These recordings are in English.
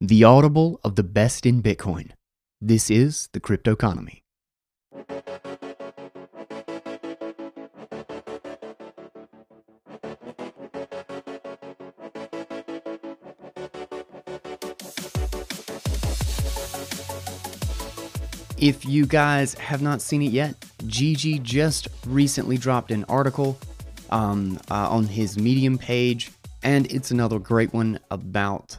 the audible of the best in Bitcoin. This is the Cryptoconomy. If you guys have not seen it yet, Gigi just recently dropped an article um, uh, on his Medium page, and it's another great one about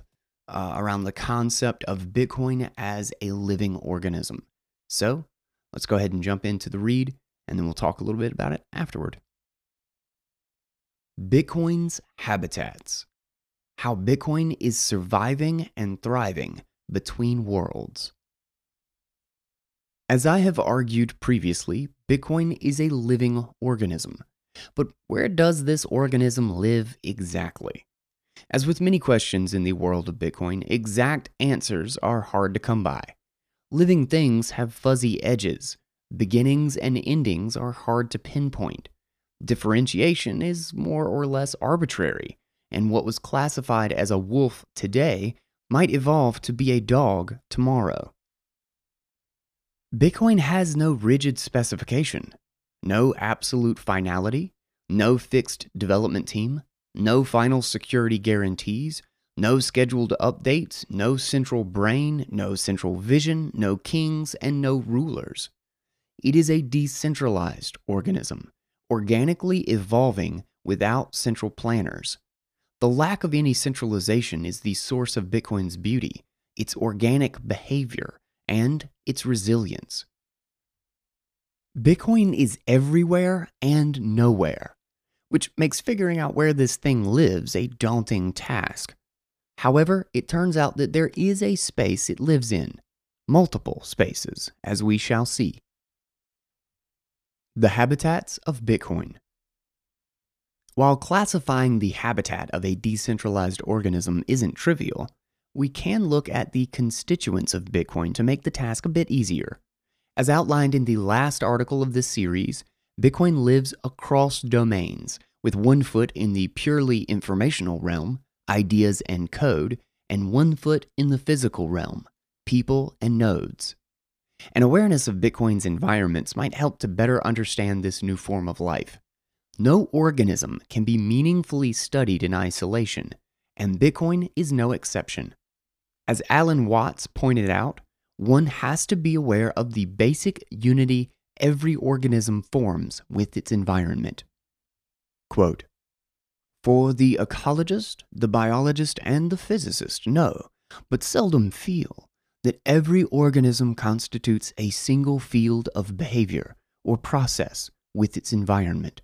uh, around the concept of Bitcoin as a living organism. So let's go ahead and jump into the read, and then we'll talk a little bit about it afterward. Bitcoin's habitats How Bitcoin is surviving and thriving between worlds. As I have argued previously, Bitcoin is a living organism. But where does this organism live exactly? As with many questions in the world of Bitcoin, exact answers are hard to come by. Living things have fuzzy edges. Beginnings and endings are hard to pinpoint. Differentiation is more or less arbitrary, and what was classified as a wolf today might evolve to be a dog tomorrow. Bitcoin has no rigid specification, no absolute finality, no fixed development team, no final security guarantees, no scheduled updates, no central brain, no central vision, no kings, and no rulers. It is a decentralized organism, organically evolving without central planners. The lack of any centralization is the source of Bitcoin's beauty, its organic behavior, and its resilience. Bitcoin is everywhere and nowhere, which makes figuring out where this thing lives a daunting task. However, it turns out that there is a space it lives in, multiple spaces, as we shall see. The habitats of Bitcoin. While classifying the habitat of a decentralized organism isn't trivial, we can look at the constituents of Bitcoin to make the task a bit easier. As outlined in the last article of this series, Bitcoin lives across domains, with one foot in the purely informational realm, ideas and code, and one foot in the physical realm, people and nodes. An awareness of Bitcoin's environments might help to better understand this new form of life. No organism can be meaningfully studied in isolation, and Bitcoin is no exception. As Alan Watts pointed out, one has to be aware of the basic unity every organism forms with its environment. Quote, For the ecologist, the biologist, and the physicist know, but seldom feel, that every organism constitutes a single field of behavior or process with its environment.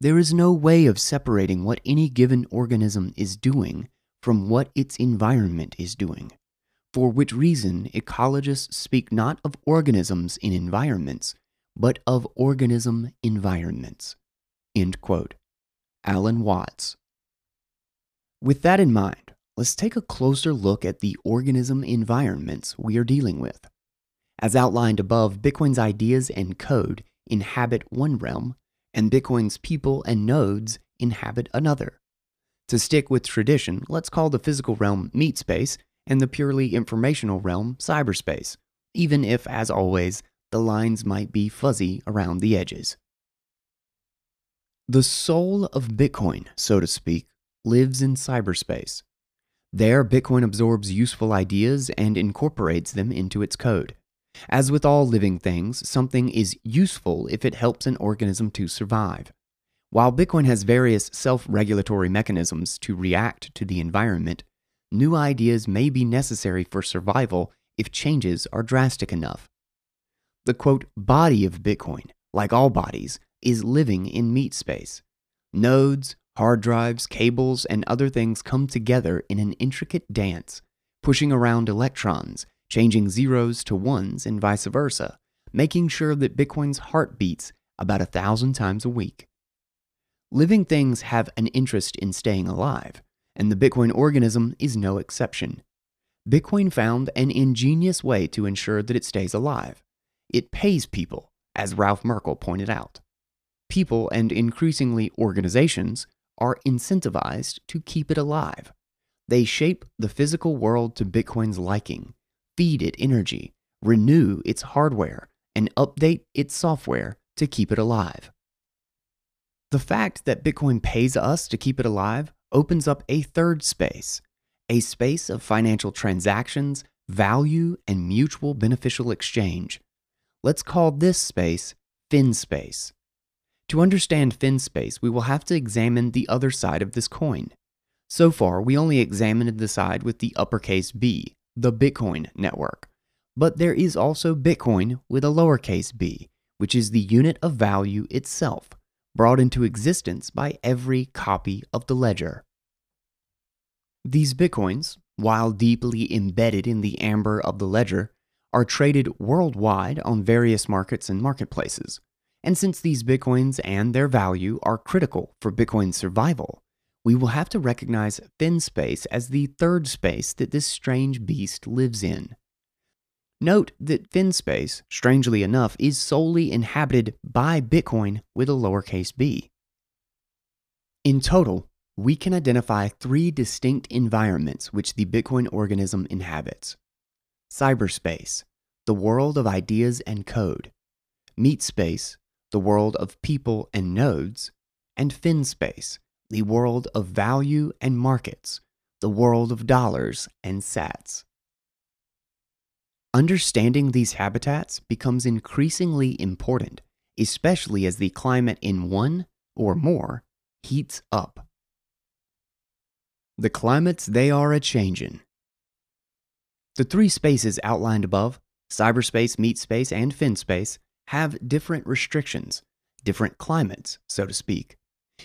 There is no way of separating what any given organism is doing from what its environment is doing, for which reason ecologists speak not of organisms in environments, but of organism environments. End quote. Alan Watts. With that in mind, let's take a closer look at the organism environments we are dealing with. As outlined above, Bitcoin's ideas and code inhabit one realm, and Bitcoin's people and nodes inhabit another. To stick with tradition, let's call the physical realm meat space and the purely informational realm cyberspace, even if, as always, the lines might be fuzzy around the edges. The soul of Bitcoin, so to speak, lives in cyberspace. There, Bitcoin absorbs useful ideas and incorporates them into its code. As with all living things, something is useful if it helps an organism to survive. While Bitcoin has various self regulatory mechanisms to react to the environment, new ideas may be necessary for survival if changes are drastic enough. The quote, body of Bitcoin, like all bodies, is living in meat space. Nodes, hard drives, cables, and other things come together in an intricate dance, pushing around electrons, changing zeros to ones, and vice versa, making sure that Bitcoin's heart beats about a thousand times a week. Living things have an interest in staying alive, and the Bitcoin organism is no exception. Bitcoin found an ingenious way to ensure that it stays alive. It pays people, as Ralph Merkle pointed out. People and increasingly organizations are incentivized to keep it alive. They shape the physical world to Bitcoin's liking, feed it energy, renew its hardware, and update its software to keep it alive. The fact that Bitcoin pays us to keep it alive opens up a third space, a space of financial transactions, value, and mutual beneficial exchange. Let's call this space FinSpace. To understand FinSpace, we will have to examine the other side of this coin. So far, we only examined the side with the uppercase B, the Bitcoin network. But there is also Bitcoin with a lowercase b, which is the unit of value itself, brought into existence by every copy of the ledger. These Bitcoins, while deeply embedded in the amber of the ledger, are traded worldwide on various markets and marketplaces. And since these Bitcoins and their value are critical for Bitcoin's survival, we will have to recognize FinSpace as the third space that this strange beast lives in. Note that FinSpace, strangely enough, is solely inhabited by Bitcoin with a lowercase b. In total, we can identify three distinct environments which the Bitcoin organism inhabits cyberspace, the world of ideas and code, meat space, the world of people and nodes, and FinSpace, the world of value and markets, the world of dollars and sats. Understanding these habitats becomes increasingly important, especially as the climate in one or more heats up. The climates they are a changin'. The three spaces outlined above cyberspace, meat space, and fin space have different restrictions, different climates, so to speak.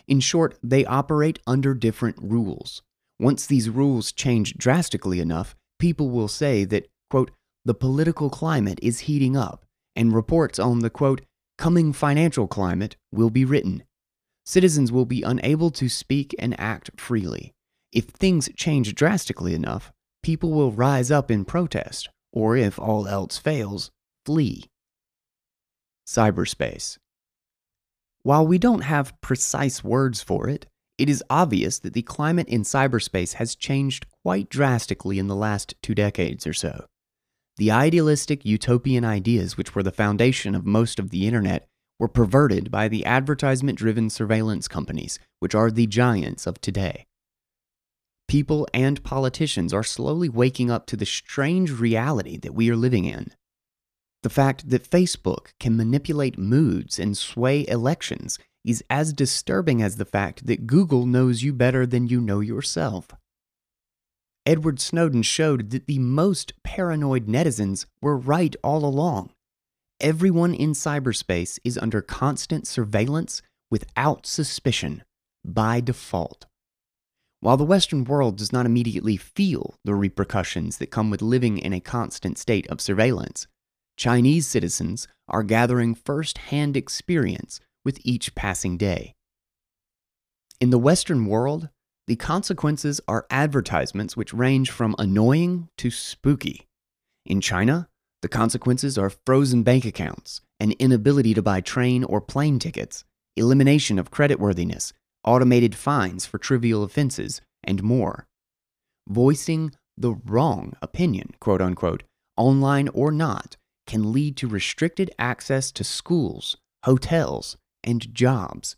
In short, they operate under different rules. Once these rules change drastically enough, people will say that, quote, the political climate is heating up, and reports on the, quote, coming financial climate will be written. Citizens will be unable to speak and act freely. If things change drastically enough, people will rise up in protest, or if all else fails, flee. Cyberspace. While we don't have precise words for it, it is obvious that the climate in cyberspace has changed quite drastically in the last two decades or so. The idealistic utopian ideas which were the foundation of most of the internet were perverted by the advertisement driven surveillance companies, which are the giants of today. People and politicians are slowly waking up to the strange reality that we are living in. The fact that Facebook can manipulate moods and sway elections is as disturbing as the fact that Google knows you better than you know yourself. Edward Snowden showed that the most paranoid netizens were right all along. Everyone in cyberspace is under constant surveillance without suspicion, by default. While the Western world does not immediately feel the repercussions that come with living in a constant state of surveillance, Chinese citizens are gathering first hand experience with each passing day. In the Western world, the consequences are advertisements which range from annoying to spooky. In China, the consequences are frozen bank accounts, an inability to buy train or plane tickets, elimination of creditworthiness, automated fines for trivial offenses, and more. Voicing the wrong opinion, quote unquote, online or not, can lead to restricted access to schools, hotels, and jobs.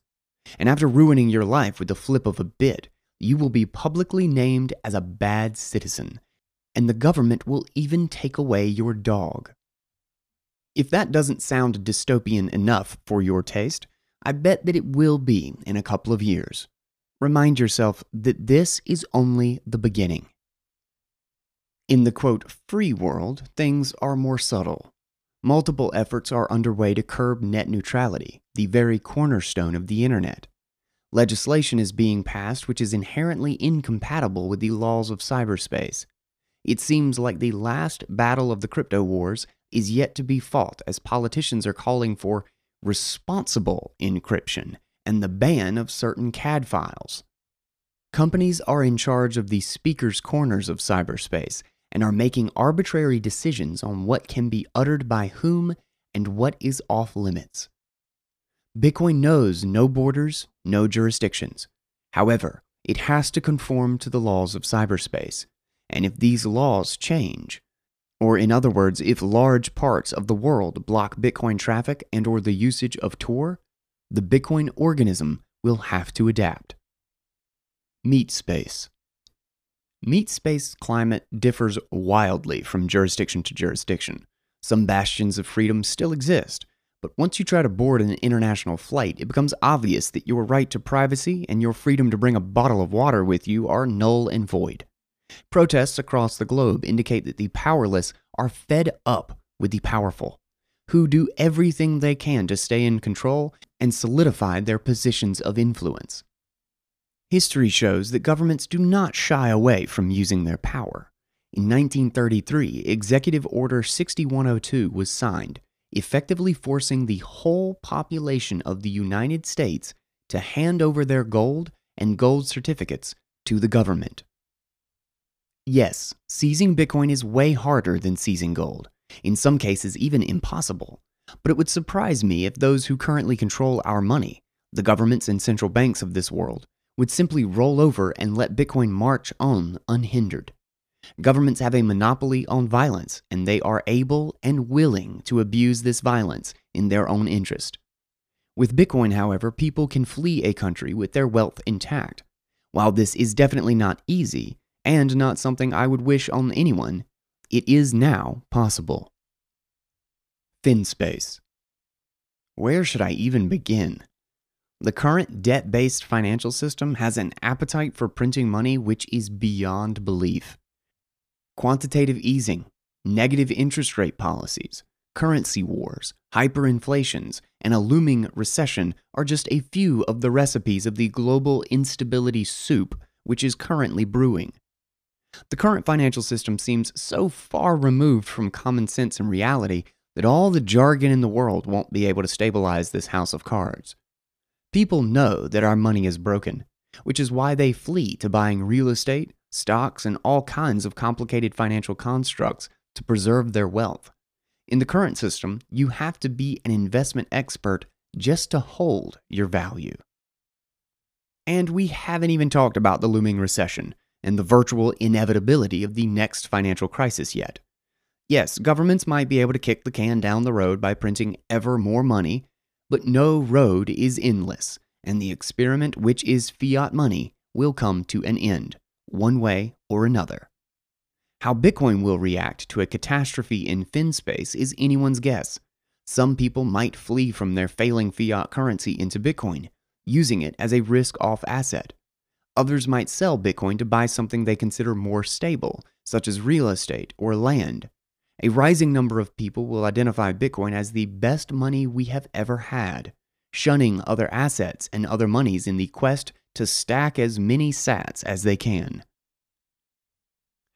And after ruining your life with the flip of a bit, you will be publicly named as a bad citizen, and the government will even take away your dog. If that doesn't sound dystopian enough for your taste, I bet that it will be in a couple of years. Remind yourself that this is only the beginning. In the quote, free world, things are more subtle. Multiple efforts are underway to curb net neutrality, the very cornerstone of the internet. Legislation is being passed which is inherently incompatible with the laws of cyberspace. It seems like the last battle of the crypto wars is yet to be fought as politicians are calling for responsible encryption and the ban of certain CAD files. Companies are in charge of the speaker's corners of cyberspace and are making arbitrary decisions on what can be uttered by whom and what is off limits. Bitcoin knows no borders, no jurisdictions. However, it has to conform to the laws of cyberspace. And if these laws change, or in other words, if large parts of the world block Bitcoin traffic and or the usage of Tor, the Bitcoin organism will have to adapt. Meat space. Meat space climate differs wildly from jurisdiction to jurisdiction. Some bastions of freedom still exist, but once you try to board an international flight, it becomes obvious that your right to privacy and your freedom to bring a bottle of water with you are null and void. Protests across the globe indicate that the powerless are fed up with the powerful, who do everything they can to stay in control and solidify their positions of influence. History shows that governments do not shy away from using their power. In 1933, Executive Order 6102 was signed, effectively forcing the whole population of the United States to hand over their gold and gold certificates to the government. Yes, seizing Bitcoin is way harder than seizing gold, in some cases, even impossible. But it would surprise me if those who currently control our money, the governments and central banks of this world, would simply roll over and let Bitcoin march on unhindered. Governments have a monopoly on violence, and they are able and willing to abuse this violence in their own interest. With Bitcoin, however, people can flee a country with their wealth intact. While this is definitely not easy, and not something I would wish on anyone, it is now possible. FinSpace. Where should I even begin? The current debt based financial system has an appetite for printing money which is beyond belief. Quantitative easing, negative interest rate policies, currency wars, hyperinflations, and a looming recession are just a few of the recipes of the global instability soup which is currently brewing. The current financial system seems so far removed from common sense and reality that all the jargon in the world won't be able to stabilize this house of cards. People know that our money is broken, which is why they flee to buying real estate, stocks, and all kinds of complicated financial constructs to preserve their wealth. In the current system, you have to be an investment expert just to hold your value. And we haven't even talked about the looming recession, and the virtual inevitability of the next financial crisis yet. Yes, governments might be able to kick the can down the road by printing ever more money, but no road is endless, and the experiment which is fiat money will come to an end, one way or another. How Bitcoin will react to a catastrophe in FinSpace is anyone's guess. Some people might flee from their failing fiat currency into Bitcoin, using it as a risk off asset. Others might sell Bitcoin to buy something they consider more stable, such as real estate or land. A rising number of people will identify Bitcoin as the best money we have ever had, shunning other assets and other monies in the quest to stack as many sats as they can.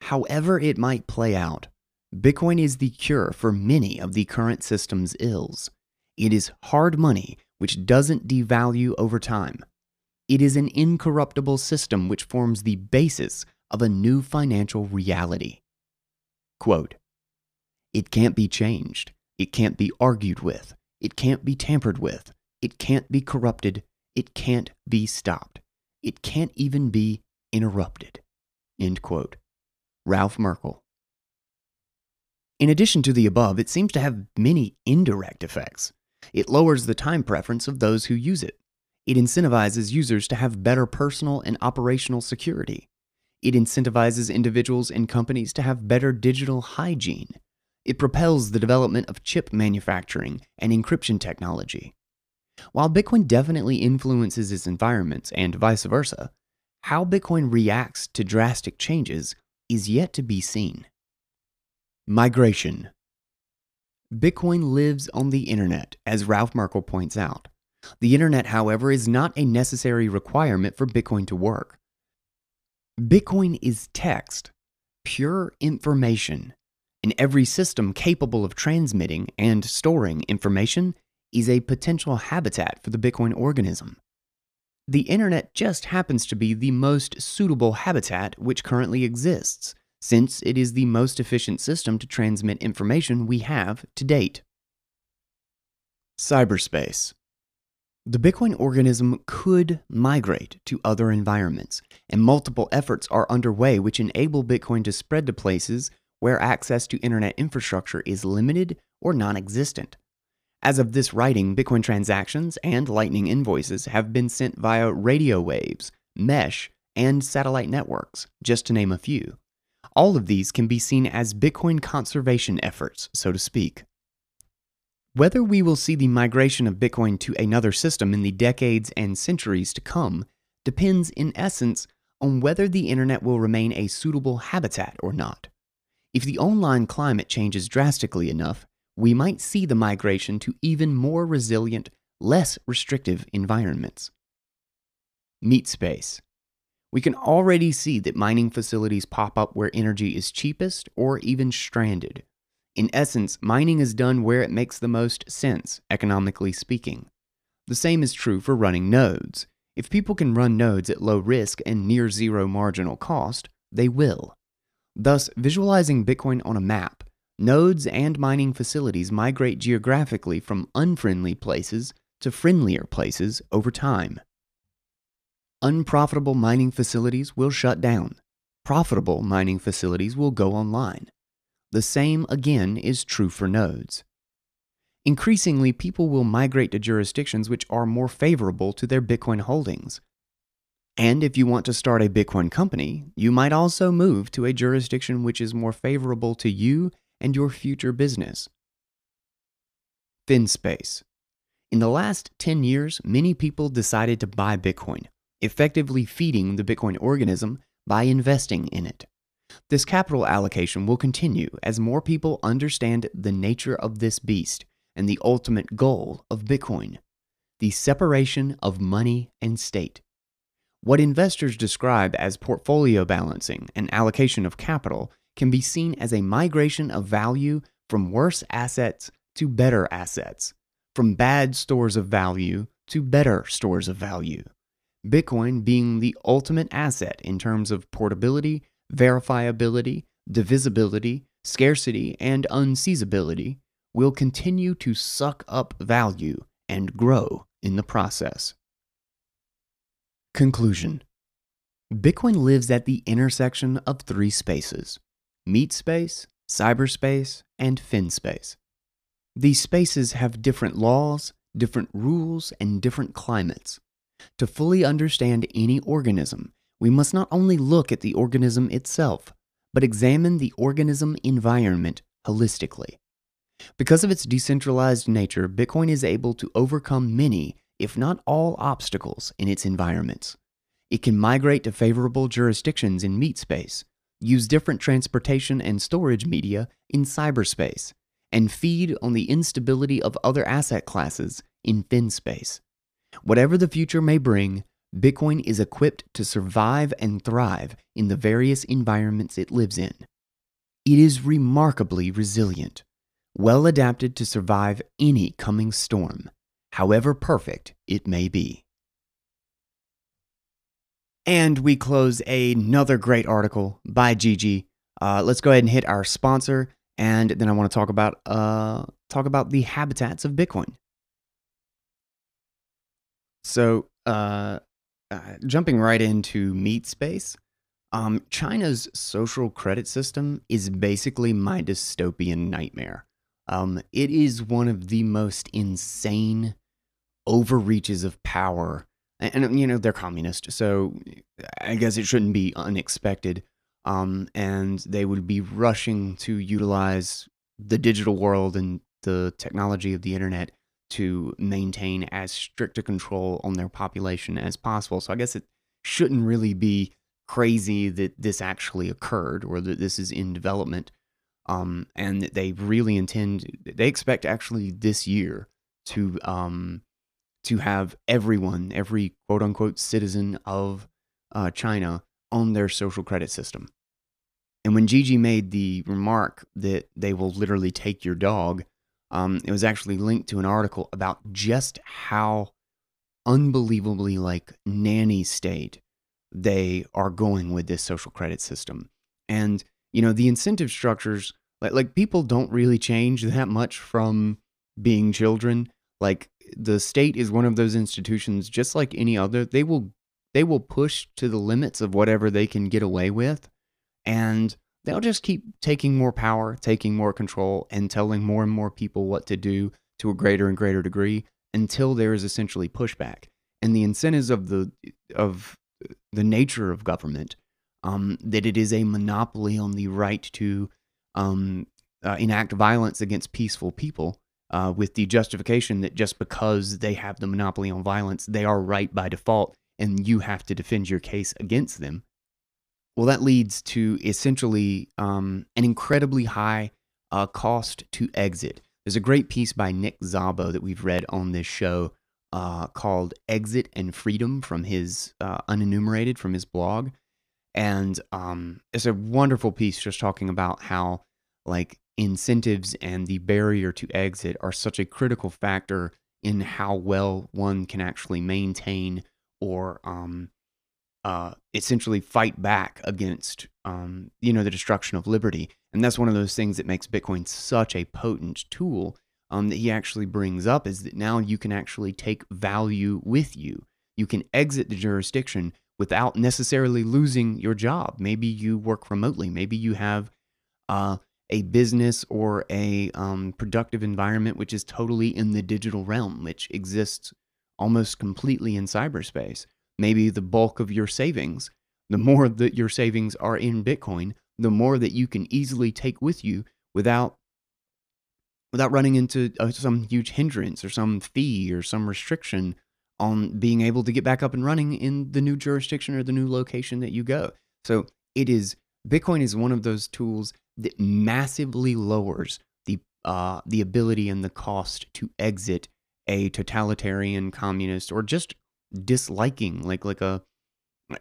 However, it might play out, Bitcoin is the cure for many of the current system's ills. It is hard money which doesn't devalue over time. It is an incorruptible system which forms the basis of a new financial reality. Quote, it can't be changed. It can't be argued with. It can't be tampered with. It can't be corrupted. It can't be stopped. It can't even be interrupted. End quote. Ralph Merkle. In addition to the above, it seems to have many indirect effects. It lowers the time preference of those who use it. It incentivizes users to have better personal and operational security. It incentivizes individuals and companies to have better digital hygiene. It propels the development of chip manufacturing and encryption technology. While Bitcoin definitely influences its environments and vice versa, how Bitcoin reacts to drastic changes is yet to be seen. Migration Bitcoin lives on the internet, as Ralph Merkle points out. The internet, however, is not a necessary requirement for Bitcoin to work. Bitcoin is text, pure information, and every system capable of transmitting and storing information is a potential habitat for the Bitcoin organism. The internet just happens to be the most suitable habitat which currently exists, since it is the most efficient system to transmit information we have to date. Cyberspace The Bitcoin organism could migrate to other environments, and multiple efforts are underway which enable Bitcoin to spread to places where access to internet infrastructure is limited or non existent. As of this writing, Bitcoin transactions and Lightning invoices have been sent via radio waves, mesh, and satellite networks, just to name a few. All of these can be seen as Bitcoin conservation efforts, so to speak. Whether we will see the migration of Bitcoin to another system in the decades and centuries to come depends, in essence, on whether the internet will remain a suitable habitat or not. If the online climate changes drastically enough, we might see the migration to even more resilient, less restrictive environments. Meat space. We can already see that mining facilities pop up where energy is cheapest or even stranded. In essence, mining is done where it makes the most sense, economically speaking. The same is true for running nodes. If people can run nodes at low risk and near zero marginal cost, they will. Thus, visualizing Bitcoin on a map, nodes and mining facilities migrate geographically from unfriendly places to friendlier places over time. Unprofitable mining facilities will shut down. Profitable mining facilities will go online. The same, again, is true for nodes. Increasingly, people will migrate to jurisdictions which are more favorable to their Bitcoin holdings. And if you want to start a Bitcoin company, you might also move to a jurisdiction which is more favorable to you and your future business. FinSpace. In the last 10 years, many people decided to buy Bitcoin, effectively feeding the Bitcoin organism by investing in it. This capital allocation will continue as more people understand the nature of this beast and the ultimate goal of Bitcoin the separation of money and state. What investors describe as portfolio balancing and allocation of capital can be seen as a migration of value from worse assets to better assets, from bad stores of value to better stores of value. Bitcoin being the ultimate asset in terms of portability, verifiability, divisibility, scarcity, and unseizability, will continue to suck up value and grow in the process. Conclusion Bitcoin lives at the intersection of three spaces meat space, cyberspace, and fin space. These spaces have different laws, different rules, and different climates. To fully understand any organism, we must not only look at the organism itself, but examine the organism environment holistically. Because of its decentralized nature, Bitcoin is able to overcome many, if not all, obstacles in its environments. It can migrate to favorable jurisdictions in meat space, use different transportation and storage media in cyberspace, and feed on the instability of other asset classes in fin space. Whatever the future may bring, Bitcoin is equipped to survive and thrive in the various environments it lives in. It is remarkably resilient, well adapted to survive any coming storm, however perfect it may be. And we close another great article by Gigi. Uh, let's go ahead and hit our sponsor, and then I want to talk about uh, talk about the habitats of Bitcoin. So, uh, uh, jumping right into meat space, um, China's social credit system is basically my dystopian nightmare. Um, it is one of the most insane overreaches of power and, you know they're communist, so I guess it shouldn't be unexpected. Um, and they would be rushing to utilize the digital world and the technology of the internet to maintain as strict a control on their population as possible. So I guess it shouldn't really be crazy that this actually occurred or that this is in development. Um, and they really intend, they expect actually this year to um, to have everyone, every quote unquote citizen of uh, China on their social credit system. And when Gigi made the remark that they will literally take your dog, um, it was actually linked to an article about just how unbelievably like nanny state they are going with this social credit system. And, you know, the incentive structures, like, like people don't really change that much from being children Like the state is one of those institutions, just like any other. They will they will push to the limits of whatever they can get away with, and they'll just keep taking more power, taking more control, and telling more and more people what to do to a greater and greater degree until there is essentially pushback. And the incentives of the of the nature of government, um, that it is a monopoly on the right to um, uh, enact violence against peaceful people, uh, with the justification that just because they have the monopoly on violence, they are right by default, and you have to defend your case against them. Well, that leads to essentially um, an incredibly high uh, cost to exit. There's a great piece by Nick Szabo that we've read on this show uh, called Exit and Freedom from his uh, Unenumerated from his blog. And um, it's a wonderful piece just talking about how, like, incentives and the barrier to exit are such a critical factor in how well one can actually maintain or um, uh, essentially fight back against um, you know the destruction of liberty. And that's one of those things that makes bitcoin such a potent tool um, that he actually brings up is that now you can actually take value with you. You can exit the jurisdiction without necessarily losing your job maybe you work remotely maybe you have uh, a business or a um, productive environment which is totally in the digital realm which exists almost completely in cyberspace maybe the bulk of your savings. The more that your savings are in Bitcoin, the more that you can easily take with you without without running into uh, some huge hindrance or some fee or some restriction on being able to get back up and running in the new jurisdiction or the new location that you go. So it is Bitcoin is one of those tools that massively lowers the uh, the ability and the cost to exit a totalitarian communist or just disliking like like a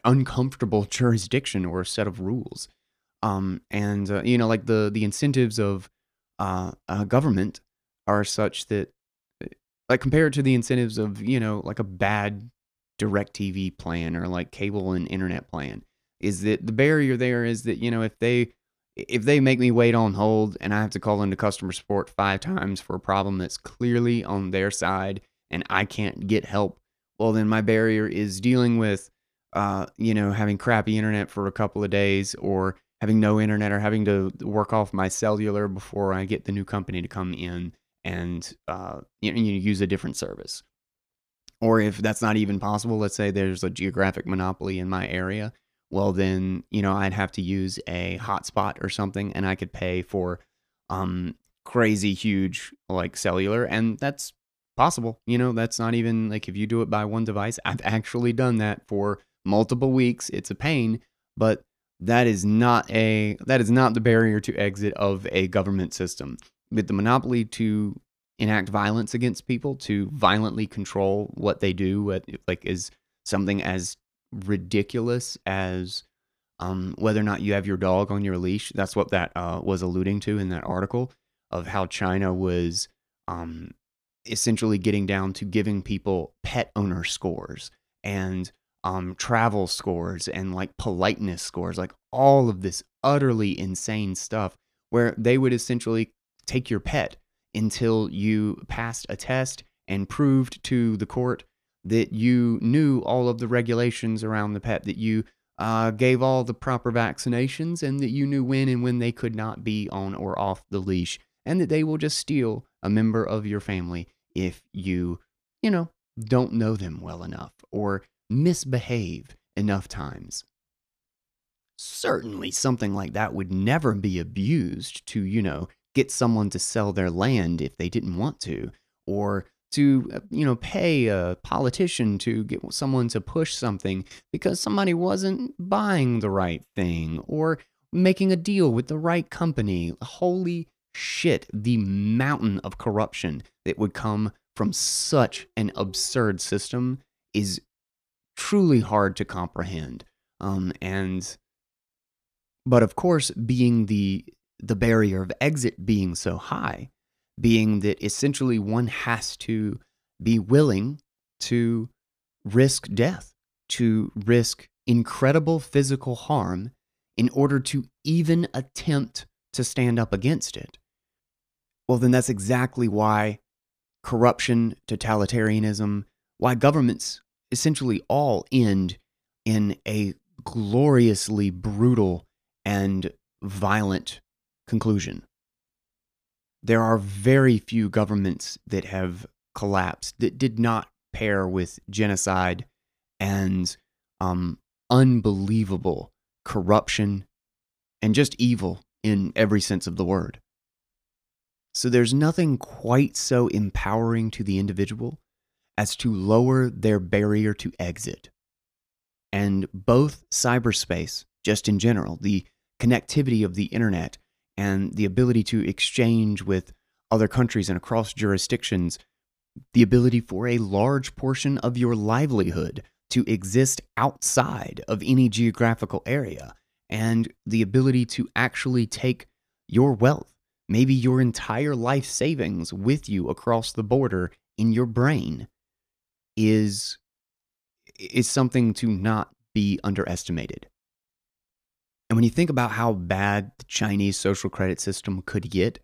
uncomfortable jurisdiction or a set of rules um and uh, you know like the the incentives of uh, uh government are such that like compared to the incentives of you know like a bad DirecTV plan or like cable and internet plan is that the barrier there is that you know if they if they make me wait on hold and I have to call into customer support five times for a problem that's clearly on their side and I can't get help well, then my barrier is dealing with, uh, you know, having crappy internet for a couple of days or having no internet or having to work off my cellular before I get the new company to come in and uh, you know, use a different service. Or if that's not even possible, let's say there's a geographic monopoly in my area, well, then, you know, I'd have to use a hotspot or something and I could pay for um, crazy huge like cellular. And that's possible. You know, that's not even like if you do it by one device. I've actually done that for multiple weeks. It's a pain, but that is not a that is not the barrier to exit of a government system. With the monopoly to enact violence against people, to violently control what they do, what like is something as ridiculous as um, whether or not you have your dog on your leash. That's what that uh, was alluding to in that article of how China was um, essentially getting down to giving people pet owner scores and um, travel scores and like politeness scores, like all of this utterly insane stuff where they would essentially take your pet until you passed a test and proved to the court that you knew all of the regulations around the pet, that you uh, gave all the proper vaccinations, and that you knew when and when they could not be on or off the leash, and that they will just steal a member of your family if you, you know, don't know them well enough or misbehave enough times. Certainly, something like that would never be abused to, you know, get someone to sell their land if they didn't want to, or to, uh, you know, pay a politician to get someone to push something because somebody wasn't buying the right thing or making a deal with the right company. Holy shit, the mountain of corruption that would come from such an absurd system is truly hard to comprehend. Um, and, but of course, being the the barrier of exit being so high, being that essentially one has to be willing to risk death, to risk incredible physical harm in order to even attempt to stand up against it. Well, then that's exactly why corruption, totalitarianism, why governments essentially all end in a gloriously brutal and violent conclusion. There are very few governments that have collapsed that did not pair with genocide and um, unbelievable corruption and just evil in every sense of the word. So there's nothing quite so empowering to the individual as to lower their barrier to exit. And both cyberspace, just in general, the connectivity of the internet and the ability to exchange with other countries and across jurisdictions, the ability for a large portion of your livelihood to exist outside of any geographical area, and the ability to actually take your wealth, maybe your entire life savings, with you across the border in your brain is is something to not be underestimated. And when you think about how bad the Chinese social credit system could get,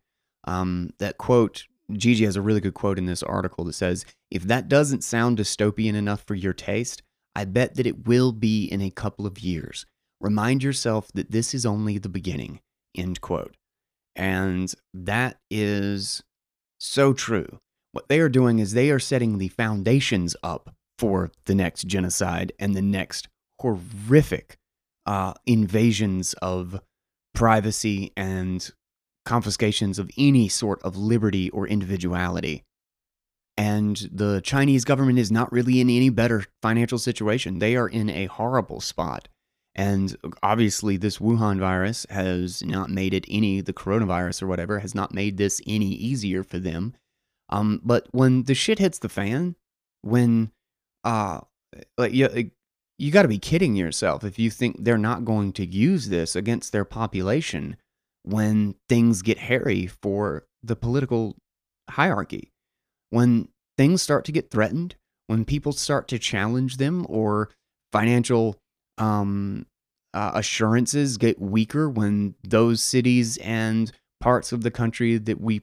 um, that quote, Gigi has a really good quote in this article that says, If that doesn't sound dystopian enough for your taste, I bet that it will be in a couple of years. Remind yourself that this is only the beginning. End quote. And that is so true. What they are doing is they are setting the foundations up for the next genocide and the next horrific uh, invasions of privacy and confiscations of any sort of liberty or individuality. And the Chinese government is not really in any better financial situation. They are in a horrible spot. And obviously, this Wuhan virus has not made it any, the coronavirus or whatever, has not made this any easier for them. Um, but when the shit hits the fan, when, uh, like, you, you got to be kidding yourself if you think they're not going to use this against their population when things get hairy for the political hierarchy. When things start to get threatened, when people start to challenge them or financial um, uh, assurances get weaker when those cities and parts of the country that we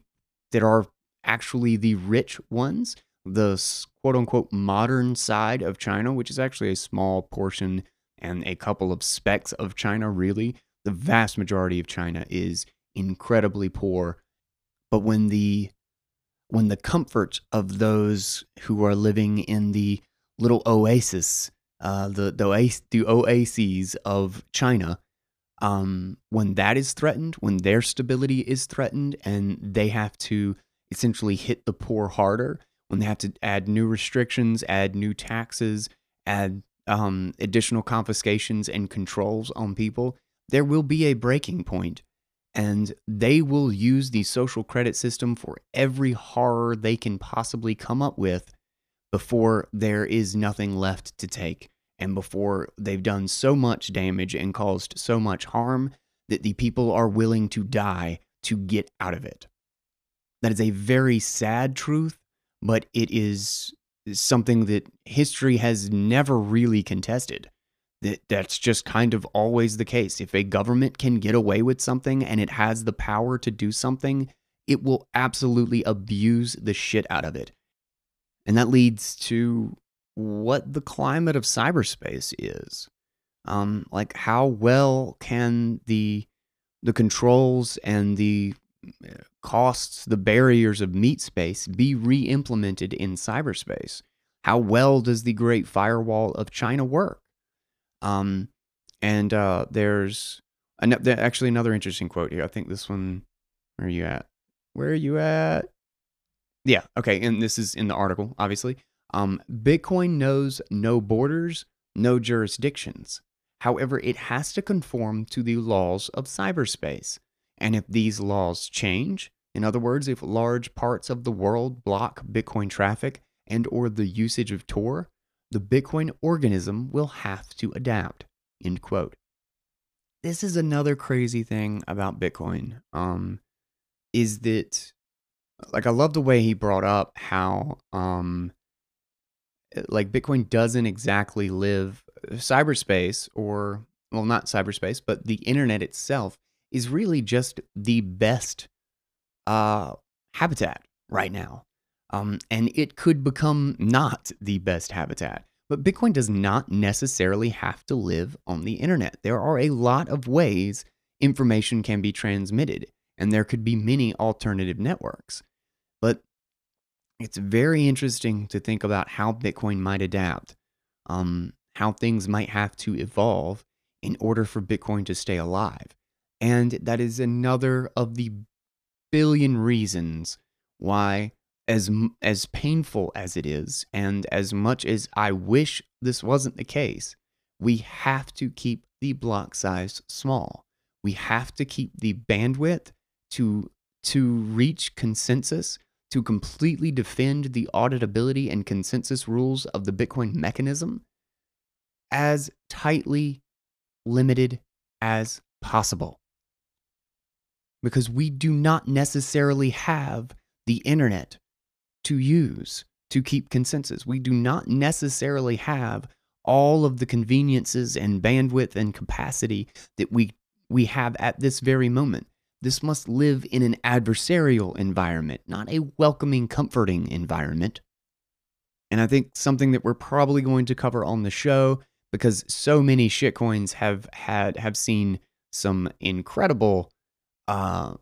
that are actually the rich ones, the quote unquote modern side of China, which is actually a small portion and a couple of specks of China, really. The vast majority of China is incredibly poor. But when the when the comfort of those who are living in the little oasis uh, the the, the oases of China, um, when that is threatened, when their stability is threatened, and they have to essentially hit the poor harder, when they have to add new restrictions, add new taxes, add um, additional confiscations and controls on people, there will be a breaking point, and they will use the social credit system for every horror they can possibly come up with before there is nothing left to take and before they've done so much damage and caused so much harm that the people are willing to die to get out of it. That is a very sad truth, but it is something that history has never really contested. That that's just kind of always the case. If a government can get away with something and it has the power to do something, it will absolutely abuse the shit out of it. And that leads to what the climate of cyberspace is. Um, like how well can the the controls and the costs, the barriers of meat space be re-implemented in cyberspace? How well does the Great Firewall of China work? Um, and uh, there's an, actually another interesting quote here. I think this one. Where are you at? Where are you at? Yeah. Okay. And this is in the article, obviously. Um, Bitcoin knows no borders, no jurisdictions. However, it has to conform to the laws of cyberspace. And if these laws change, in other words, if large parts of the world block Bitcoin traffic and or the usage of Tor, the Bitcoin organism will have to adapt. End quote. This is another crazy thing about Bitcoin. Um, is that like I love the way he brought up how um like Bitcoin doesn't exactly live uh, cyberspace or well not cyberspace but the internet itself is really just the best uh, habitat right now Um, and it could become not the best habitat. But Bitcoin does not necessarily have to live on the internet. There are a lot of ways information can be transmitted, and there could be many alternative networks. But it's very interesting to think about how Bitcoin might adapt, um, how things might have to evolve in order for Bitcoin to stay alive. And that is another of the billion reasons why as as painful as it is and as much as I wish this wasn't the case, we have to keep the block size small. We have to keep the bandwidth to to reach consensus, to completely defend the auditability and consensus rules of the Bitcoin mechanism as tightly limited as possible because we do not necessarily have the internet to use to keep consensus. We do not necessarily have all of the conveniences and bandwidth and capacity that we we have at this very moment. This must live in an adversarial environment, not a welcoming, comforting environment. And I think something that we're probably going to cover on the show because so many shitcoins have had have seen some incredible uh,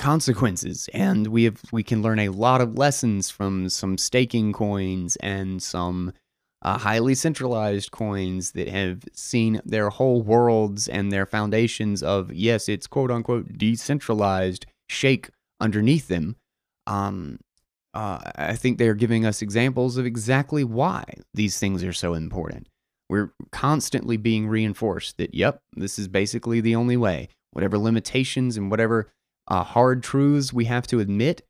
consequences, and we have we can learn a lot of lessons from some staking coins and some uh, highly centralized coins that have seen their whole worlds and their foundations of yes, it's quote unquote decentralized shake underneath them. Um, uh, I think they are giving us examples of exactly why these things are so important. We're constantly being reinforced that, yep, this is basically the only way whatever limitations and whatever uh, hard truths we have to admit,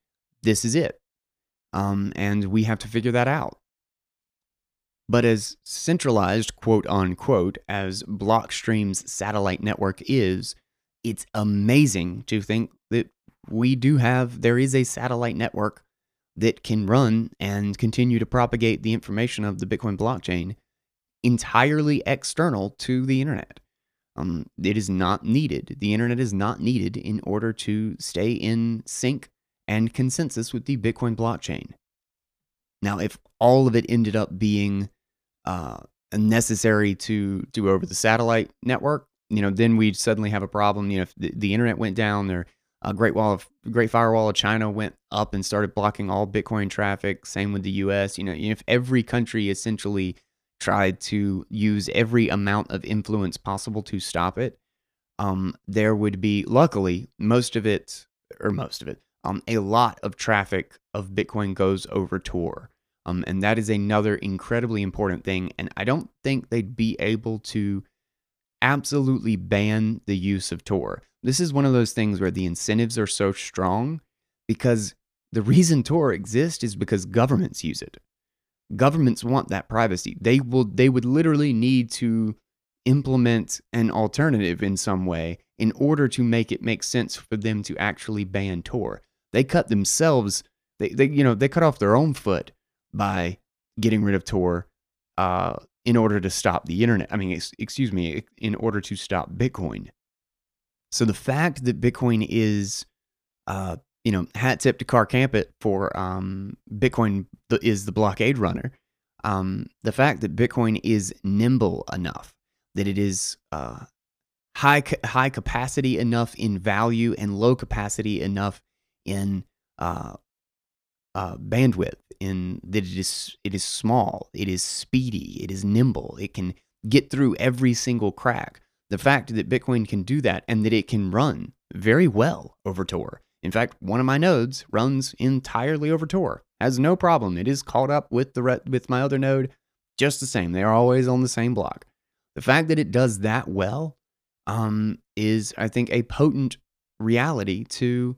this is it. Um, and we have to figure that out. But as centralized, quote unquote, as Blockstream's satellite network is, it's amazing to think that we do have, there is a satellite network that can run and continue to propagate the information of the Bitcoin blockchain entirely external to the internet. Um, it is not needed. The internet is not needed in order to stay in sync and consensus with the Bitcoin blockchain. Now, if all of it ended up being uh, necessary to do over the satellite network, you know, then we'd suddenly have a problem. You know, if the, the internet went down, or a Great Wall of Great Firewall of China went up and started blocking all Bitcoin traffic. Same with the U.S. You know, if every country essentially tried to use every amount of influence possible to stop it, um, there would be, luckily, most of it, or most of it, um, a lot of traffic of Bitcoin goes over Tor. Um, and that is another incredibly important thing. And I don't think they'd be able to absolutely ban the use of Tor. This is one of those things where the incentives are so strong because the reason Tor exists is because governments use it governments want that privacy. They will they would literally need to implement an alternative in some way in order to make it make sense for them to actually ban Tor. They cut themselves they, they you know they cut off their own foot by getting rid of Tor uh, in order to stop the internet. I mean, ex- excuse me, in order to stop Bitcoin. So the fact that Bitcoin is uh, you know, hat tip to Car Campit for um, Bitcoin is the blockade runner. Um, the fact that Bitcoin is nimble enough, that it is uh, high high capacity enough in value and low capacity enough in uh, uh, bandwidth, in that it is it is small, it is speedy, it is nimble, it can get through every single crack. The fact that Bitcoin can do that and that it can run very well over Tor in fact, one of my nodes runs entirely over Tor. Has no problem. It is caught up with the re- with my other node just the same. They are always on the same block. The fact that it does that well um, is, I think, a potent reality to,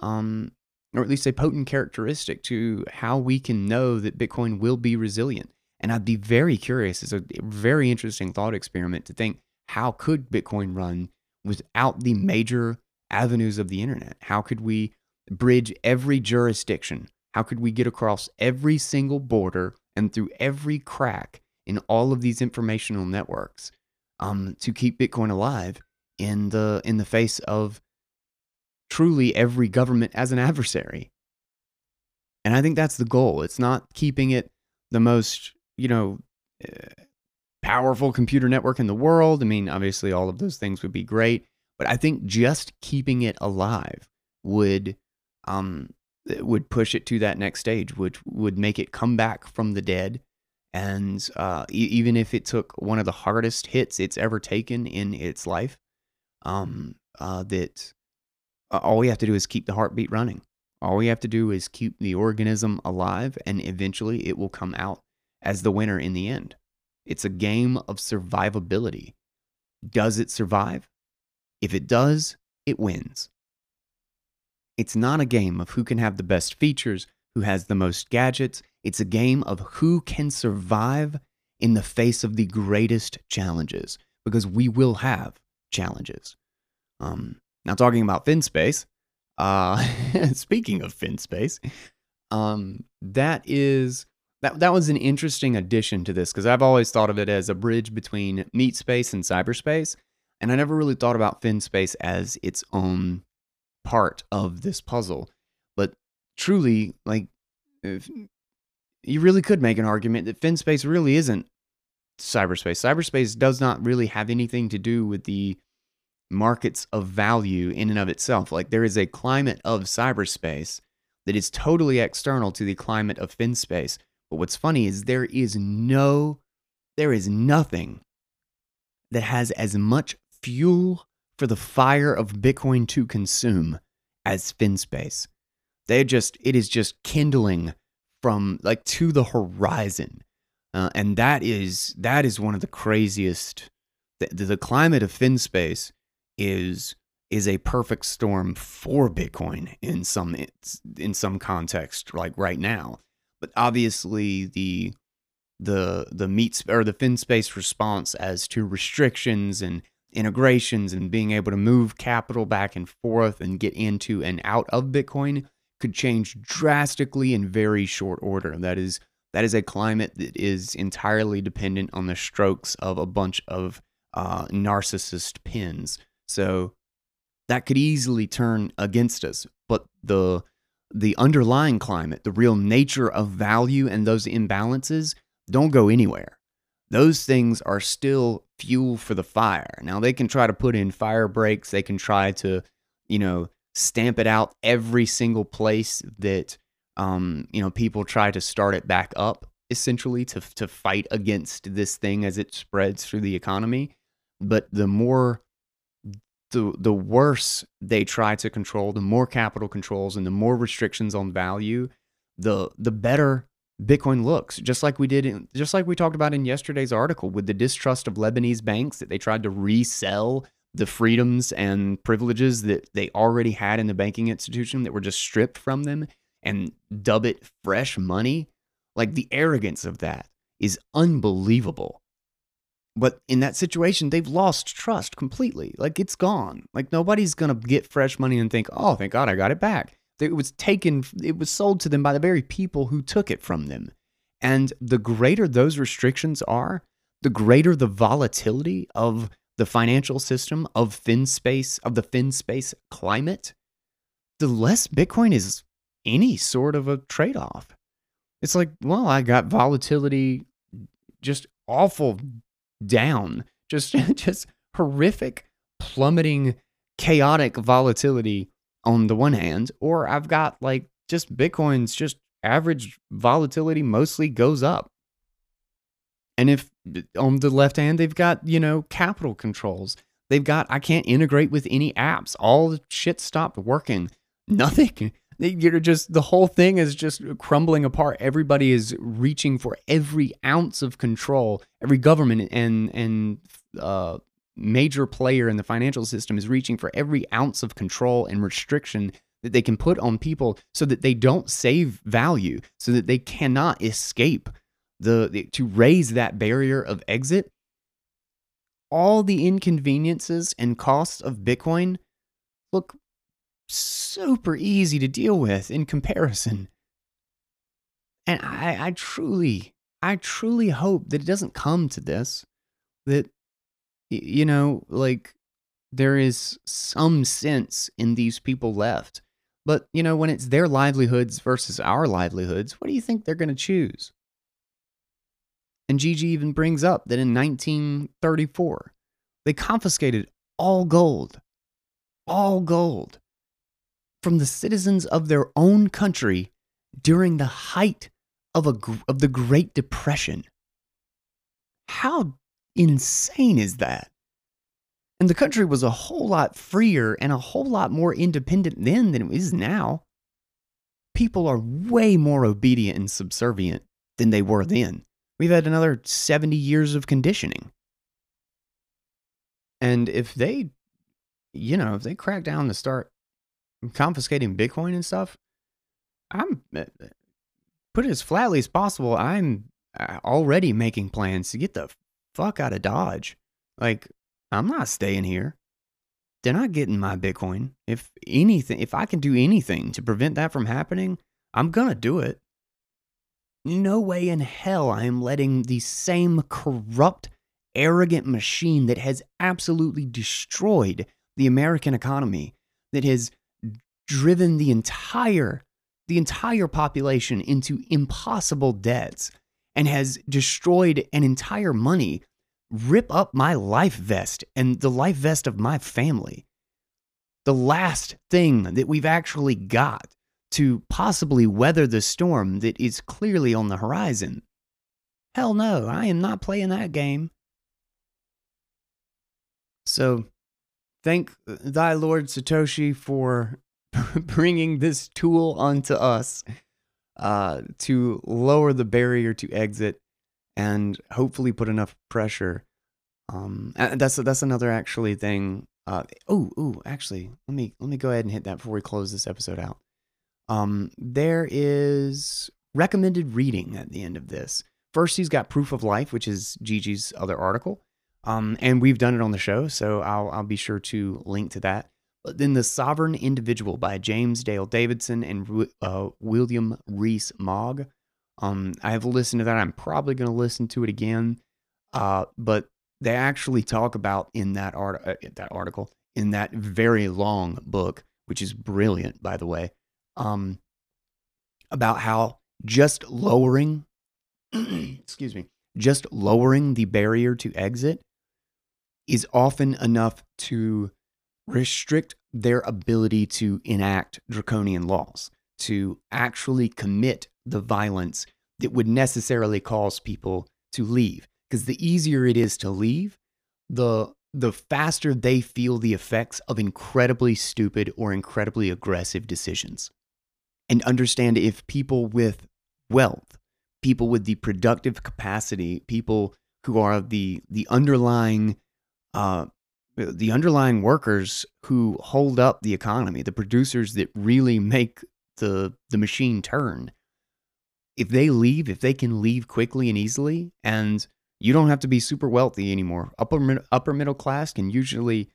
um, or at least a potent characteristic to how we can know that Bitcoin will be resilient. And I'd be very curious. It's a very interesting thought experiment to think how could Bitcoin run without the major avenues of the internet? How could we bridge every jurisdiction? How could we get across every single border and through every crack in all of these informational networks um, to keep Bitcoin alive in the in the face of truly every government as an adversary? And I think that's the goal. It's not keeping it the most, you know, uh, powerful computer network in the world. I mean, obviously, all of those things would be great, but I think just keeping it alive would um, would push it to that next stage, which would make it come back from the dead. And uh, e- even if it took one of the hardest hits it's ever taken in its life, um, uh, that uh, all we have to do is keep the heartbeat running. All we have to do is keep the organism alive, and eventually it will come out as the winner in the end. It's a game of survivability. Does it survive? If it does, it wins. It's not a game of who can have the best features, who has the most gadgets. It's a game of who can survive in the face of the greatest challenges, because we will have challenges. Um, now, talking about FinSpace, uh, speaking of FinSpace, um, that is that that was an interesting addition to this because I've always thought of it as a bridge between meat space and cyberspace, and I never really thought about FinSpace as its own part of this puzzle. But truly, like, you really could make an argument that FinSpace really isn't cyberspace. Cyberspace does not really have anything to do with the markets of value in and of itself. Like, there is a climate of cyberspace that is totally external to the climate of FinSpace. But what's funny is there is no, there is nothing that has as much fuel for the fire of Bitcoin to consume as FinSpace. They just, it is just kindling from like to the horizon. Uh, and that is, that is one of the craziest, the, the climate of FinSpace is, is a perfect storm for Bitcoin in some, in some context, like right now. But obviously the, the the meat or the FinSpace response as to restrictions and integrations and being able to move capital back and forth and get into and out of Bitcoin could change drastically in very short order. That is that is a climate that is entirely dependent on the strokes of a bunch of uh, narcissist pins. So that could easily turn against us. But the the underlying climate, the real nature of value and those imbalances don't go anywhere those things are still fuel for the fire. Now they can try to put in fire breaks, they can try to, you know, stamp it out every single place that um, you know, people try to start it back up essentially to to fight against this thing as it spreads through the economy. But the more the the worse they try to control, the more capital controls and the more restrictions on value, the the better Bitcoin looks, just like we did, in, just like we talked about in yesterday's article with the distrust of Lebanese banks that they tried to resell the freedoms and privileges that they already had in the banking institution that were just stripped from them and dub it fresh money. Like the arrogance of that is unbelievable. But in that situation, they've lost trust completely. Like it's gone. Like nobody's going to get fresh money and think, oh, thank God I got it back. It was taken, it was sold to them by the very people who took it from them. And the greater those restrictions are, the greater the volatility of the financial system, of FinSpace, of the FinSpace climate, the less Bitcoin is any sort of a trade off. It's like, well, I got volatility just awful down, just, just horrific, plummeting, chaotic volatility on the one hand, or I've got like just Bitcoin's just average volatility mostly goes up. And if on the left hand, they've got, you know, capital controls. They've got, I can't integrate with any apps. All the shit stopped working. Nothing. You're just, the whole thing is just crumbling apart. Everybody is reaching for every ounce of control. Every government and, and, uh, major player in the financial system is reaching for every ounce of control and restriction that they can put on people so that they don't save value, so that they cannot escape the, the to raise that barrier of exit. All the inconveniences and costs of Bitcoin look super easy to deal with in comparison. And I, I truly, I truly hope that it doesn't come to this, that you know, like there is some sense in these people left But, you know, when it's their livelihoods versus our livelihoods, what do you think they're going to choose? And Gigi even brings up that in 1934, they confiscated all gold, all gold from the citizens of their own country during the height of, a, of the Great Depression. How insane is that? And the country was a whole lot freer and a whole lot more independent then than it is now. People are way more obedient and subservient than they were then. We've had another 70 years of conditioning. And if they, you know, if they crack down to start confiscating Bitcoin and stuff, I'm, eh, eh, put it as flatly as possible, I'm uh, already making plans to get the fuck out of Dodge. Like, I'm not staying here. They're not getting my Bitcoin. If anything, if I can do anything to prevent that from happening, I'm going to do it. No way in hell I am letting the same corrupt, arrogant machine that has absolutely destroyed the American economy, that has driven the entire the entire population into impossible debts and has destroyed an entire money rip up my life vest and the life vest of my family. The last thing that we've actually got to possibly weather the storm that is clearly on the horizon. Hell no, I am not playing that game. So, thank thy Lord Satoshi for bringing this tool onto us uh, to lower the barrier to exit and hopefully put enough pressure. Um, and that's that's another actually thing. Uh, oh, oh, actually, let me let me go ahead and hit that before we close this episode out. Um, there is recommended reading at the end of this. First, he's got Proof of Life, which is Gigi's other article, um, and we've done it on the show, so I'll I'll be sure to link to that. Then The Sovereign Individual by James Dale Davidson and uh, William Rees Mogg. Um, I have listened to that. I'm probably going to listen to it again. Uh, but they actually talk about in that art uh, that article in that very long book, which is brilliant, by the way, um, about how just lowering, excuse me, just lowering the barrier to exit is often enough to restrict their ability to enact draconian laws, to actually commit the violence that would necessarily cause people to leave. Because the easier it is to leave, the the faster they feel the effects of incredibly stupid or incredibly aggressive decisions. And understand if people with wealth, people with the productive capacity, people who are the the underlying uh, Uh, the underlying workers who hold up the economy, the producers that really make the the machine turn. If they leave, if they can leave quickly and easily, and you don't have to be super wealthy anymore. Upper upper middle class can usually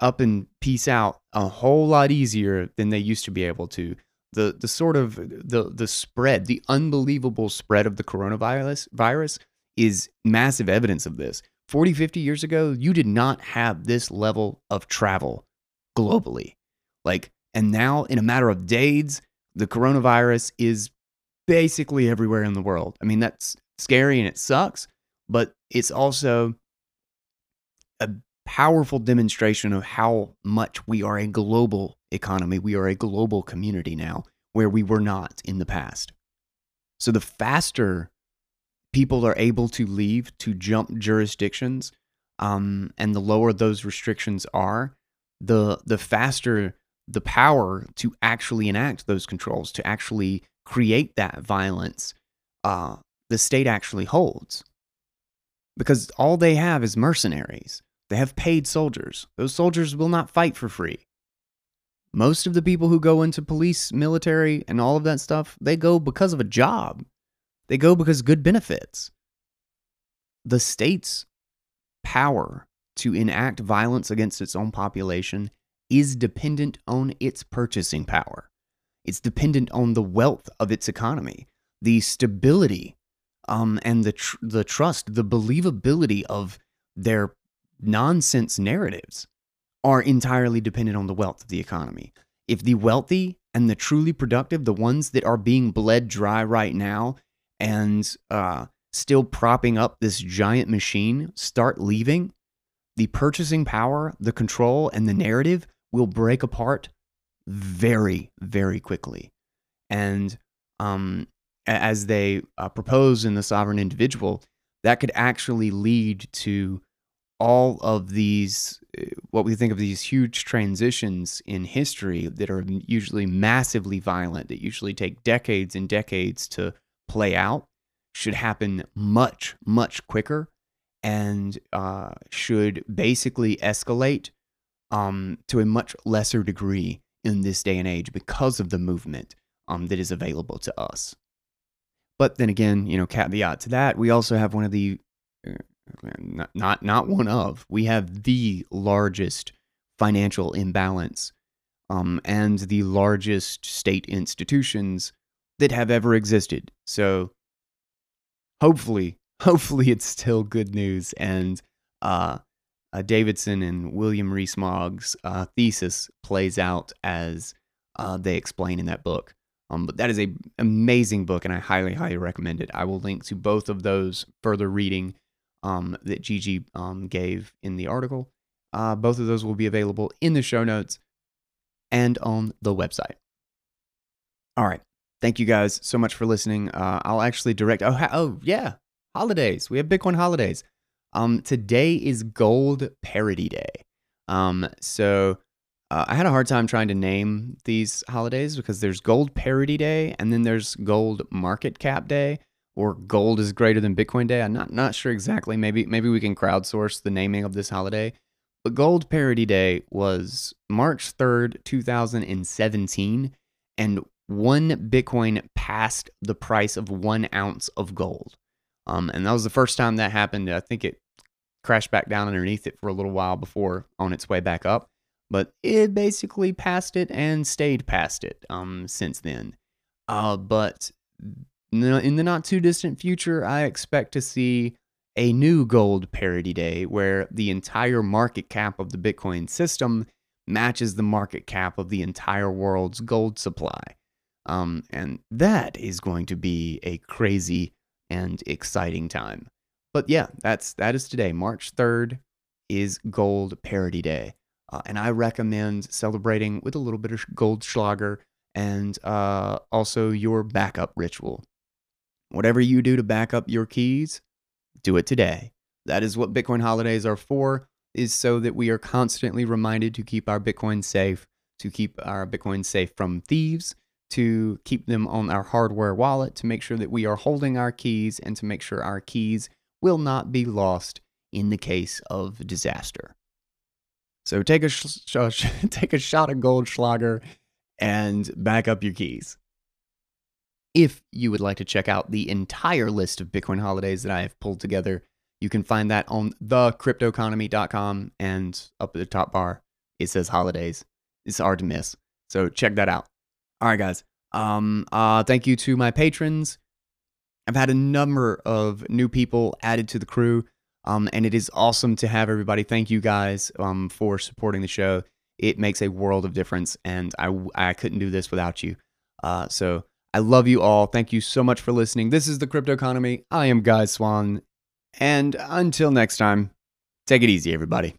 up and peace out a whole lot easier than they used to be able to. The the sort of the the spread, the unbelievable spread of the coronavirus virus is massive evidence of this. 40, 50 years ago, you did not have this level of travel globally. Like, and now in a matter of days, the coronavirus is basically everywhere in the world. I mean, that's scary and it sucks, but it's also a powerful demonstration of how much we are a global economy. We are a global community now, where we were not in the past. So the faster people are able to leave to jump jurisdictions, um, and the lower those restrictions are, the the faster the power to actually enact those controls, to actually create that violence, uh, the state actually holds. Because all they have is mercenaries. They have paid soldiers. Those soldiers will not fight for free. Most of the people who go into police, military, and all of that stuff, they go because of a job. They go because good benefits. The state's power to enact violence against its own population is dependent on its purchasing power. It's dependent on the wealth of its economy, the stability um, and the, tr- the trust, the believability of their nonsense narratives are entirely dependent on the wealth of the economy. if the wealthy and the truly productive, the ones that are being bled dry right now and uh, still propping up this giant machine, start leaving, the purchasing power, the control, and the narrative will break apart very, very quickly. And um, as they uh, propose in the sovereign individual, that could actually lead to all of these, uh, what we think of these huge transitions in history that are usually massively violent, that usually take decades and decades to play out, should happen much, much quicker and uh, should basically escalate um, to a much lesser degree in this day and age because of the movement um, that is available to us. But then again, you know, caveat to that, we also have one of the uh, not, not not one of we have the largest financial imbalance um, and the largest state institutions that have ever existed. So hopefully, hopefully it's still good news. And uh, uh, Davidson and William Rees-Mogg's uh, thesis plays out as uh, they explain in that book. Um, but that is a amazing book, and I highly, highly recommend it. I will link to both of those further reading um, that Gigi um, gave in the article. Uh, both of those will be available in the show notes and on the website. All right. Thank you guys so much for listening. Uh, I'll actually direct. Oh, ha- oh yeah, holidays. We have Bitcoin holidays. Um, today is Gold Parity Day. Um, so uh, I had a hard time trying to name these holidays because there's Gold Parity Day and then there's Gold Market Cap Day or Gold is greater than Bitcoin Day. I'm not not sure exactly. Maybe maybe we can crowdsource the naming of this holiday. But Gold Parity Day was March 3rd, 2017, and one Bitcoin passed the price of one ounce of gold. Um, and that was the first time that happened. I think it crashed back down underneath it for a little while before on its way back up. But it basically passed it and stayed past it um, since then. Uh, but in the not too distant future, I expect to see a new gold parity day where the entire market cap of the Bitcoin system matches the market cap of the entire world's gold supply. Um, and that is going to be a crazy and exciting time. But yeah, that's that is today. March 3rd is Gold Parity Day. Uh, and I recommend celebrating with a little bit of Goldschlager and uh, also your backup ritual. Whatever you do to back up your keys, do it today. That is what Bitcoin holidays are for, is so that we are constantly reminded to keep our Bitcoin safe, to keep our Bitcoin safe from thieves, to keep them on our hardware wallet, to make sure that we are holding our keys, and to make sure our keys will not be lost in the case of disaster. So take a sh- sh- take a shot of Goldschlager and back up your keys. If you would like to check out the entire list of Bitcoin holidays that I have pulled together, you can find that on thecryptoconomy.com and up at the top bar it says holidays. It's hard to miss. So check that out. All right, guys. Um, uh, thank you to my patrons. I've had a number of new people added to the crew. Um, and it is awesome to have everybody. Thank you guys um, for supporting the show. It makes a world of difference, and I, I couldn't do this without you. Uh, so I love you all. Thank you so much for listening. This is the Cryptoconomy. I am Guy Swan. And until next time, take it easy, everybody.